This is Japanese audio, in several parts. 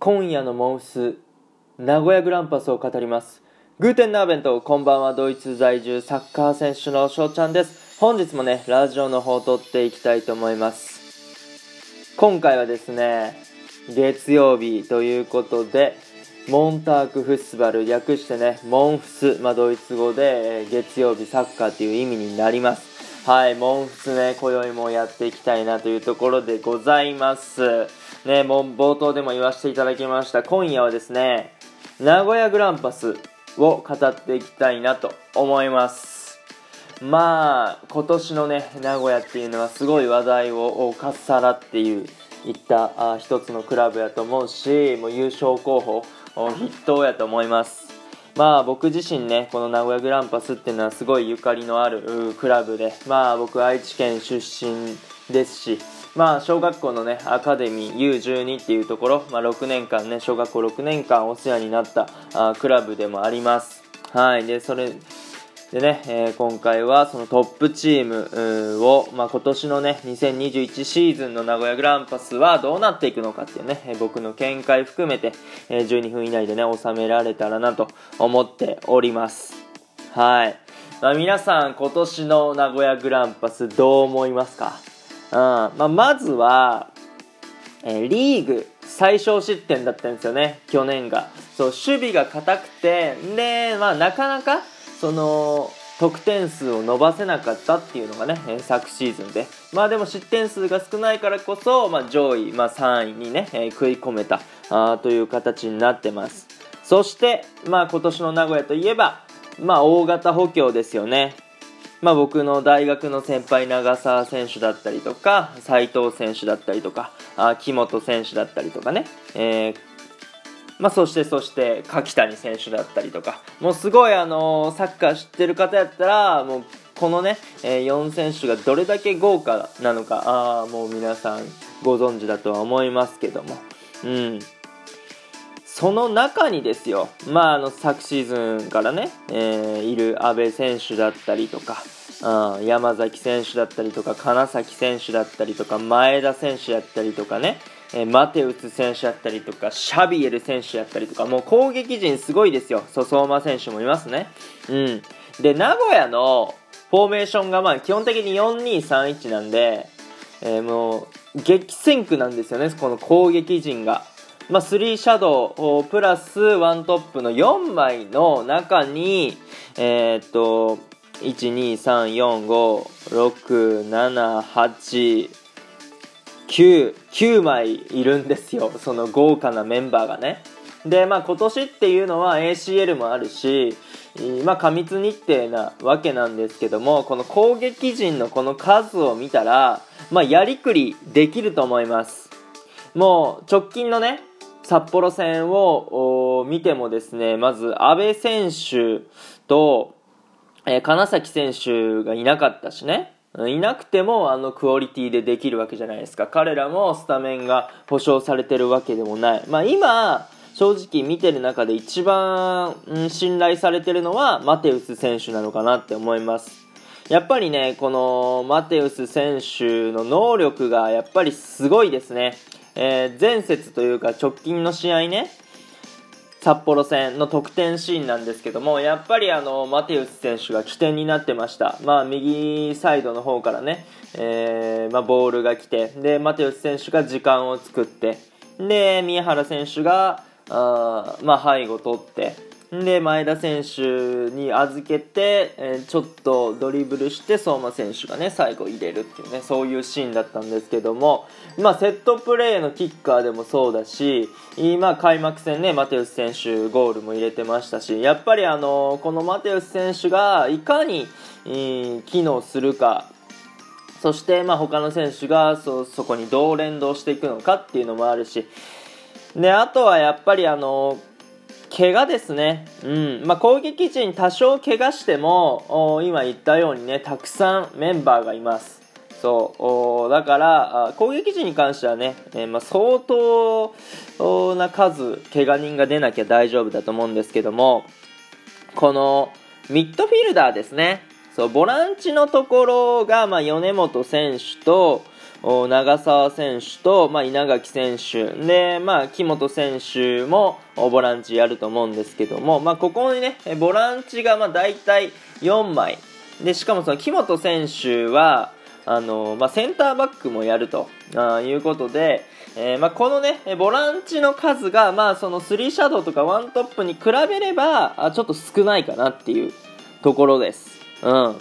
今夜のモンス名古屋グランパスを語ります。グーテンナーベントこんばんはドイツ在住サッカー選手の翔ちゃんです。本日もねラジオの方を撮っていきたいと思います。今回はですね月曜日ということでモンタークフッスバル略してねモンフス、まあ、ドイツ語で月曜日サッカーという意味になります。はいモンフスね今宵もやっていきたいなというところでございます。ねもう冒頭でも言わせていただきました。今夜はですね名古屋グランパスを語っていきたいなと思います。まあ今年のね名古屋っていうのはすごい話題をかっさらっていういったあ一つのクラブやと思うしもう優勝候補筆頭やと思います。まあ僕自身ねこの名古屋グランパスっていうのはすごいゆかりのあるクラブでまあ僕愛知県出身ですしまあ小学校のねアカデミー U12 っていうところ、まあ、6年間ね小学校6年間お世話になったあクラブでもあります。はい。でそれでね、えー、今回はそのトップチームを、まあ、今年のね2021シーズンの名古屋グランパスはどうなっていくのかっていうね、えー、僕の見解含めて、えー、12分以内でね収められたらなと思っております。はい、まあ、皆さん今年の名古屋グランパスどう思いますか？うん。まあ、まずは、えー、リーグ最小失点だったんですよね去年が。そう守備が硬くてで、まあ、なかなかその得点数を伸ばせなかったっていうのがね、え、昨シーズンで。まあでも失点数が少ないからこそ、まあ、上位、まあ、3位にね、えー、食い込めたあという形になってます。そして、まあ、今年の名古屋といえば、まあ、大型補強ですよね。まあ、僕の大学の先輩長澤選手だったりとか斉藤選手だったりとかあ木本選手だったりとかね、えーまあ、そしてそして柿谷選手だったりとかもうすごい、あの、サッカー知ってる方やったらもうこのね、え、4選手がどれだけ豪華なのかあもう皆さんご存知だとは思いますけども、うん、その中にですよ、まあ、あの昨シーズンからね、えー、いる阿部選手だったりとか、うん、山崎選手だったりとか金崎選手だったりとか前田選手だったりとかね、えー、マテウス選手だったりとかシャビエル選手だったりとかもう攻撃陣すごいですよ。相馬選手もいますね、うん、で名古屋のフォーメーションがまあ基本的に4231なんで、えー、もう激戦区なんですよねこの攻撃陣が。まあ、3シャドウプラス1トップの4枚の中に、えー、っと、1、2、3、4、5、6、7、8、9、9枚いるんですよ。その豪華なメンバーがね。で、まあ今年っていうのは ACL もあるし、まあ過密日程なわけなんですけども、この攻撃陣のこの数を見たら、まあやりくりできると思います。もう直近のね、札幌戦を見てもですね、まず阿部選手と、えー、金崎選手がいなかったしね、いなくてもあのクオリティでできるわけじゃないですか。彼らもスタメンが保証されてるわけでもない。まあ今、正直見てる中で一番、うん、信頼されてるのはマテウス選手なのかなって思います。やっぱりね、このマテウス選手の能力がやっぱりすごいですね。えー、前節というか直近の試合ね、札幌戦の得点シーンなんですけども、やっぱりあの、マテウス選手が起点になってました。まあ、右サイドの方からね、えー、まあ、ボールが来て、で、マテウス選手が時間を作って、で、宮原選手が、あまあ、背後取って、で前田選手に預けて、えー、ちょっとドリブルして相馬選手がね最後入れるっていうねそういうシーンだったんですけども、まあ、セットプレーのキッカーでもそうだし今開幕戦ねマテウス選手ゴールも入れてましたしやっぱりあのこのマテウス選手がいかに、えー、機能するかそして、まあ、他の選手がそそこにどう連動していくのかっていうのもあるしであとはやっぱりあの怪我ですね、うん。まあ、攻撃陣多少怪我しても今言ったようにねたくさんメンバーがいます。そう。だから攻撃陣に関してはね、えー、まあ、相当な数怪我人が出なきゃ大丈夫だと思うんですけどもこのミッドフィルダーですね。そうボランチのところが、まあ、米本選手と長澤選手と、まあ、稲垣選手。で、まあ、木本選手もボランチやると思うんですけども、まあ、ここにねボランチがまあ大体4枚。でしかもその木本選手はあの、まあ、センターバックもやると。あいうことで、えー、まあ、このねボランチの数が、まあ、その3シャドウとか1トップに比べればあちょっと少ないかなっていうところです。うん。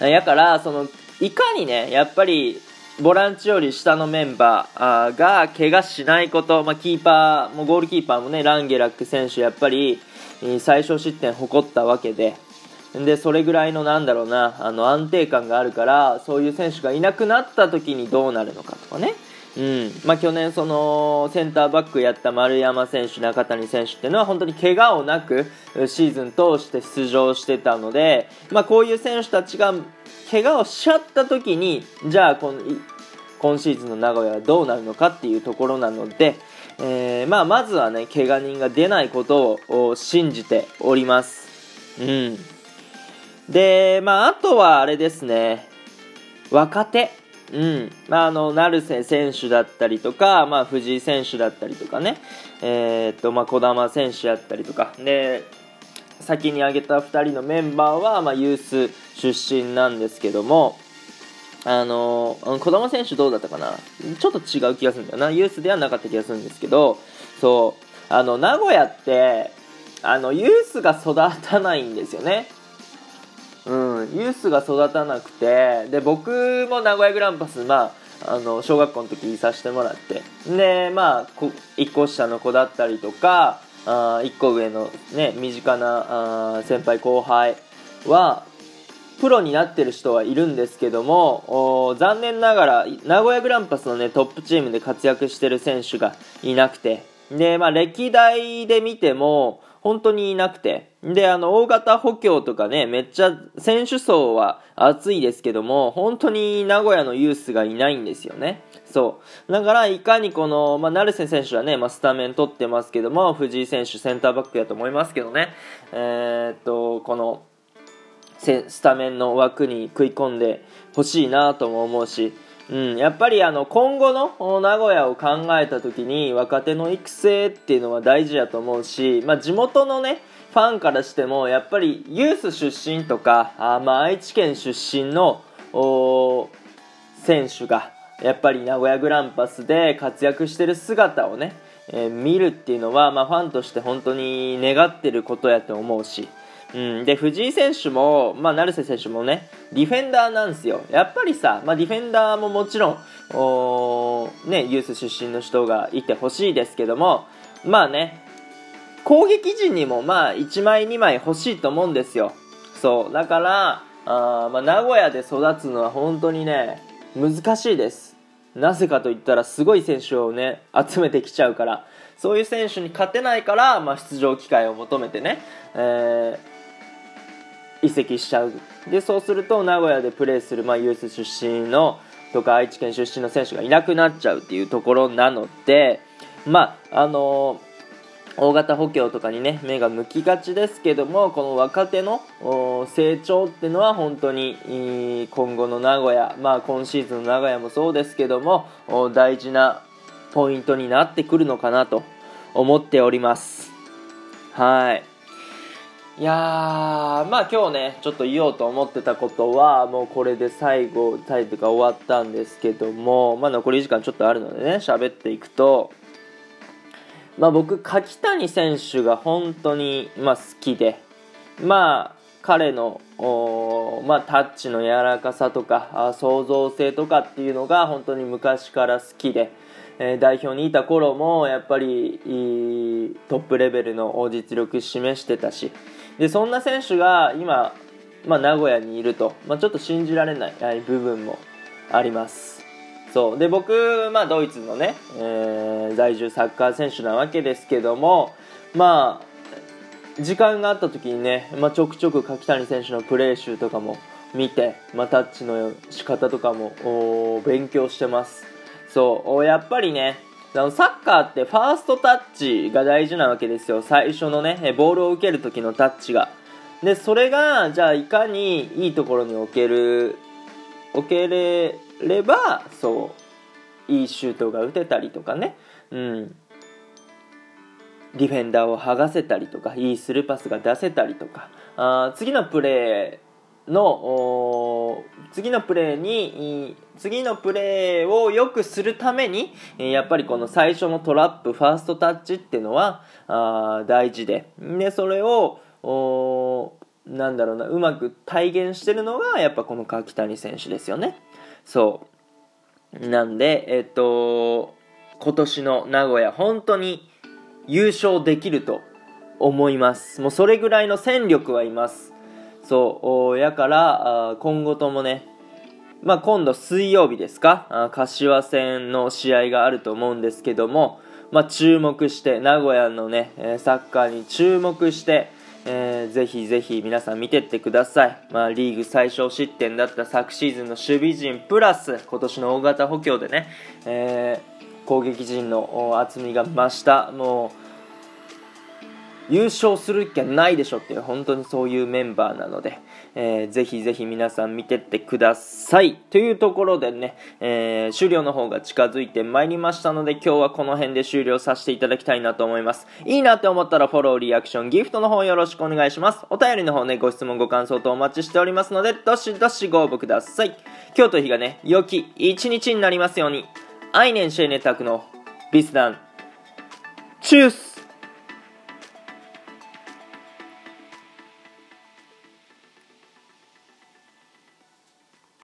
やからそのいかにねやっぱりボランチより下のメンバーが怪我しないこと、まあ、キーパーもゴールキーパーもねランゲラック選手やっぱり最小失点誇ったわけで。でそれぐらいのなんだろうなあの安定感があるからそういう選手がいなくなった時にどうなるのかとかね。うんまあ、去年、そのセンターバックやった丸山選手、中谷選手っていうのは本当に怪我をなくシーズン通して出場してたので、まあ、こういう選手たちが怪我をしちゃった時にじゃあこの今シーズンの名古屋はどうなるのかっていうところなので、えー、まあ、まずはね怪我人が出ないことを信じております。うんで、まあ、あとはあれですね、若手。うん。まあ、あの、成瀬選手だったりとか、まあ、藤井選手だったりとかね、えー、っと、まあ、児玉選手だったりとか、で、先に挙げた2人のメンバーは、まあ、ユース出身なんですけども、あの、児玉選手どうだったかな？ちょっと違う気がするんだよな。ユースではなかった気がするんですけど、そう、あの、名古屋って、あの、ユースが育たないんですよね。うん、ユースが育たなくてで僕も名古屋グランパス、まあ、あの小学校の時いさせてもらってでまあ1個下の子だったりとかあ1個上の、ね、身近なあ先輩後輩はプロになってる人はいるんですけども残念ながら名古屋グランパスの、ね、トップチームで活躍してる選手がいなくてで、まあ、歴代で見ても本当にいなくて。で、あの、大型補強とかね、めっちゃ選手層は厚いですけども、本当に名古屋のユースがいないんですよね。そう。だから、いかにこの、まあ、成瀬選手はね、まあ、スタメン取ってますけども、藤井選手センターバックやと思いますけどね、えー、っと、この、スタメンの枠に食い込んでほしいなとも思うし、うん、やっぱりあの今後の名古屋を考えた時に若手の育成っていうのは大事だと思うし、まあ、地元のねファンからしてもやっぱりユース出身とかあ、まあ、愛知県出身の選手がやっぱり名古屋グランパスで活躍してる姿をね、えー、見るっていうのは、まあ、ファンとして本当に願ってることやと思うし、うん、で藤井選手も、まあ、成瀬選手もねディフェンダーなんですよ。やっぱりさ、まあ、ディフェンダーももちろんお、ね、ユース出身の人がいてほしいですけどもまあね攻撃陣にもまあ1枚2枚欲しいと思うんですよ。そう。だからあ、まあ、名古屋で育つのは本当にね難しいです。なぜかといったらすごい選手をね集めてきちゃうから。そういう選手に勝てないから、まあ、出場機会を求めてね、えー移籍しちゃう。でそうすると名古屋でプレーする、まあ、ユース出身のとか愛知県出身の選手がいなくなっちゃうっていうところなのでまああのー大型補強とかにね目が向きがちですけどもこの若手の成長っていうのは本当に今後の名古屋、まあ、今シーズンの名古屋もそうですけども大事なポイントになってくるのかなと思っております。はい。いやー、まあ今日ね、ちょっと言おうと思ってたことは、もうこれで最後、タイプが終わったんですけども、まあ残り時間ちょっとあるのでね、喋っていくと、まあ僕、柿谷選手が本当に、まあ、好きで、まあ彼の、まあ、タッチの柔らかさとか、創造性とかっていうのが本当に昔から好きで、えー、代表にいた頃もやっぱりトップレベルの実力示してたし、でそんな選手が今、まあ、名古屋にいると、まあ、ちょっと信じられない部分もあります。そう。で僕、まあ、ドイツのね、えー、在住サッカー選手なわけですけどもまあ時間があった時にね、まあ、ちょくちょく柿谷選手のプレー集とかも見て、まあ、タッチの仕方とかも勉強してます。そう。やっぱりねあのサッカーってファーストタッチが大事なわけですよ。最初のねボールを受ける時のタッチが。でそれがじゃあいかにいいところに置ける置けれればそういいシュートが打てたりとかね、うん、ディフェンダーを剥がせたりとかいいスルーパスが出せたりとか。あ次のプレーの次のプレーに次のプレーを良くするためにやっぱりこの最初のトラップファーストタッチっていうのはあ大事で。でそれをなんだろうなうまく体現してるのがやっぱこの柿谷選手ですよね。そう。なんでえっと今年の名古屋本当に優勝できると思います。もうそれぐらいの戦力はいます。そう。やから今後ともねまあ、今度水曜日ですか？柏戦の試合があると思うんですけども、まあ、注目して名古屋のねサッカーに注目して、えー、ぜひぜひ皆さん見てってください、まあ、リーグ最小失点だった昨シーズンの守備陣プラス今年の大型補強でね、えー、攻撃陣の厚みが増した。もう優勝する気はないでしょっていう本当にそういうメンバーなので、えー、ぜひぜひ皆さん見てってください。というところでね、えー、終了の方が近づいてまいりましたので今日はこの辺で終了させていただきたいなと思います。いいなって思ったらフォローリアクションギフトの方よろしくお願いします。お便りの方ねご質問ご感想とお待ちしておりますのでどしどしご応募ください。今日という日がね良き一日になりますように。アイネンシェーネタクのビスダン。チュース。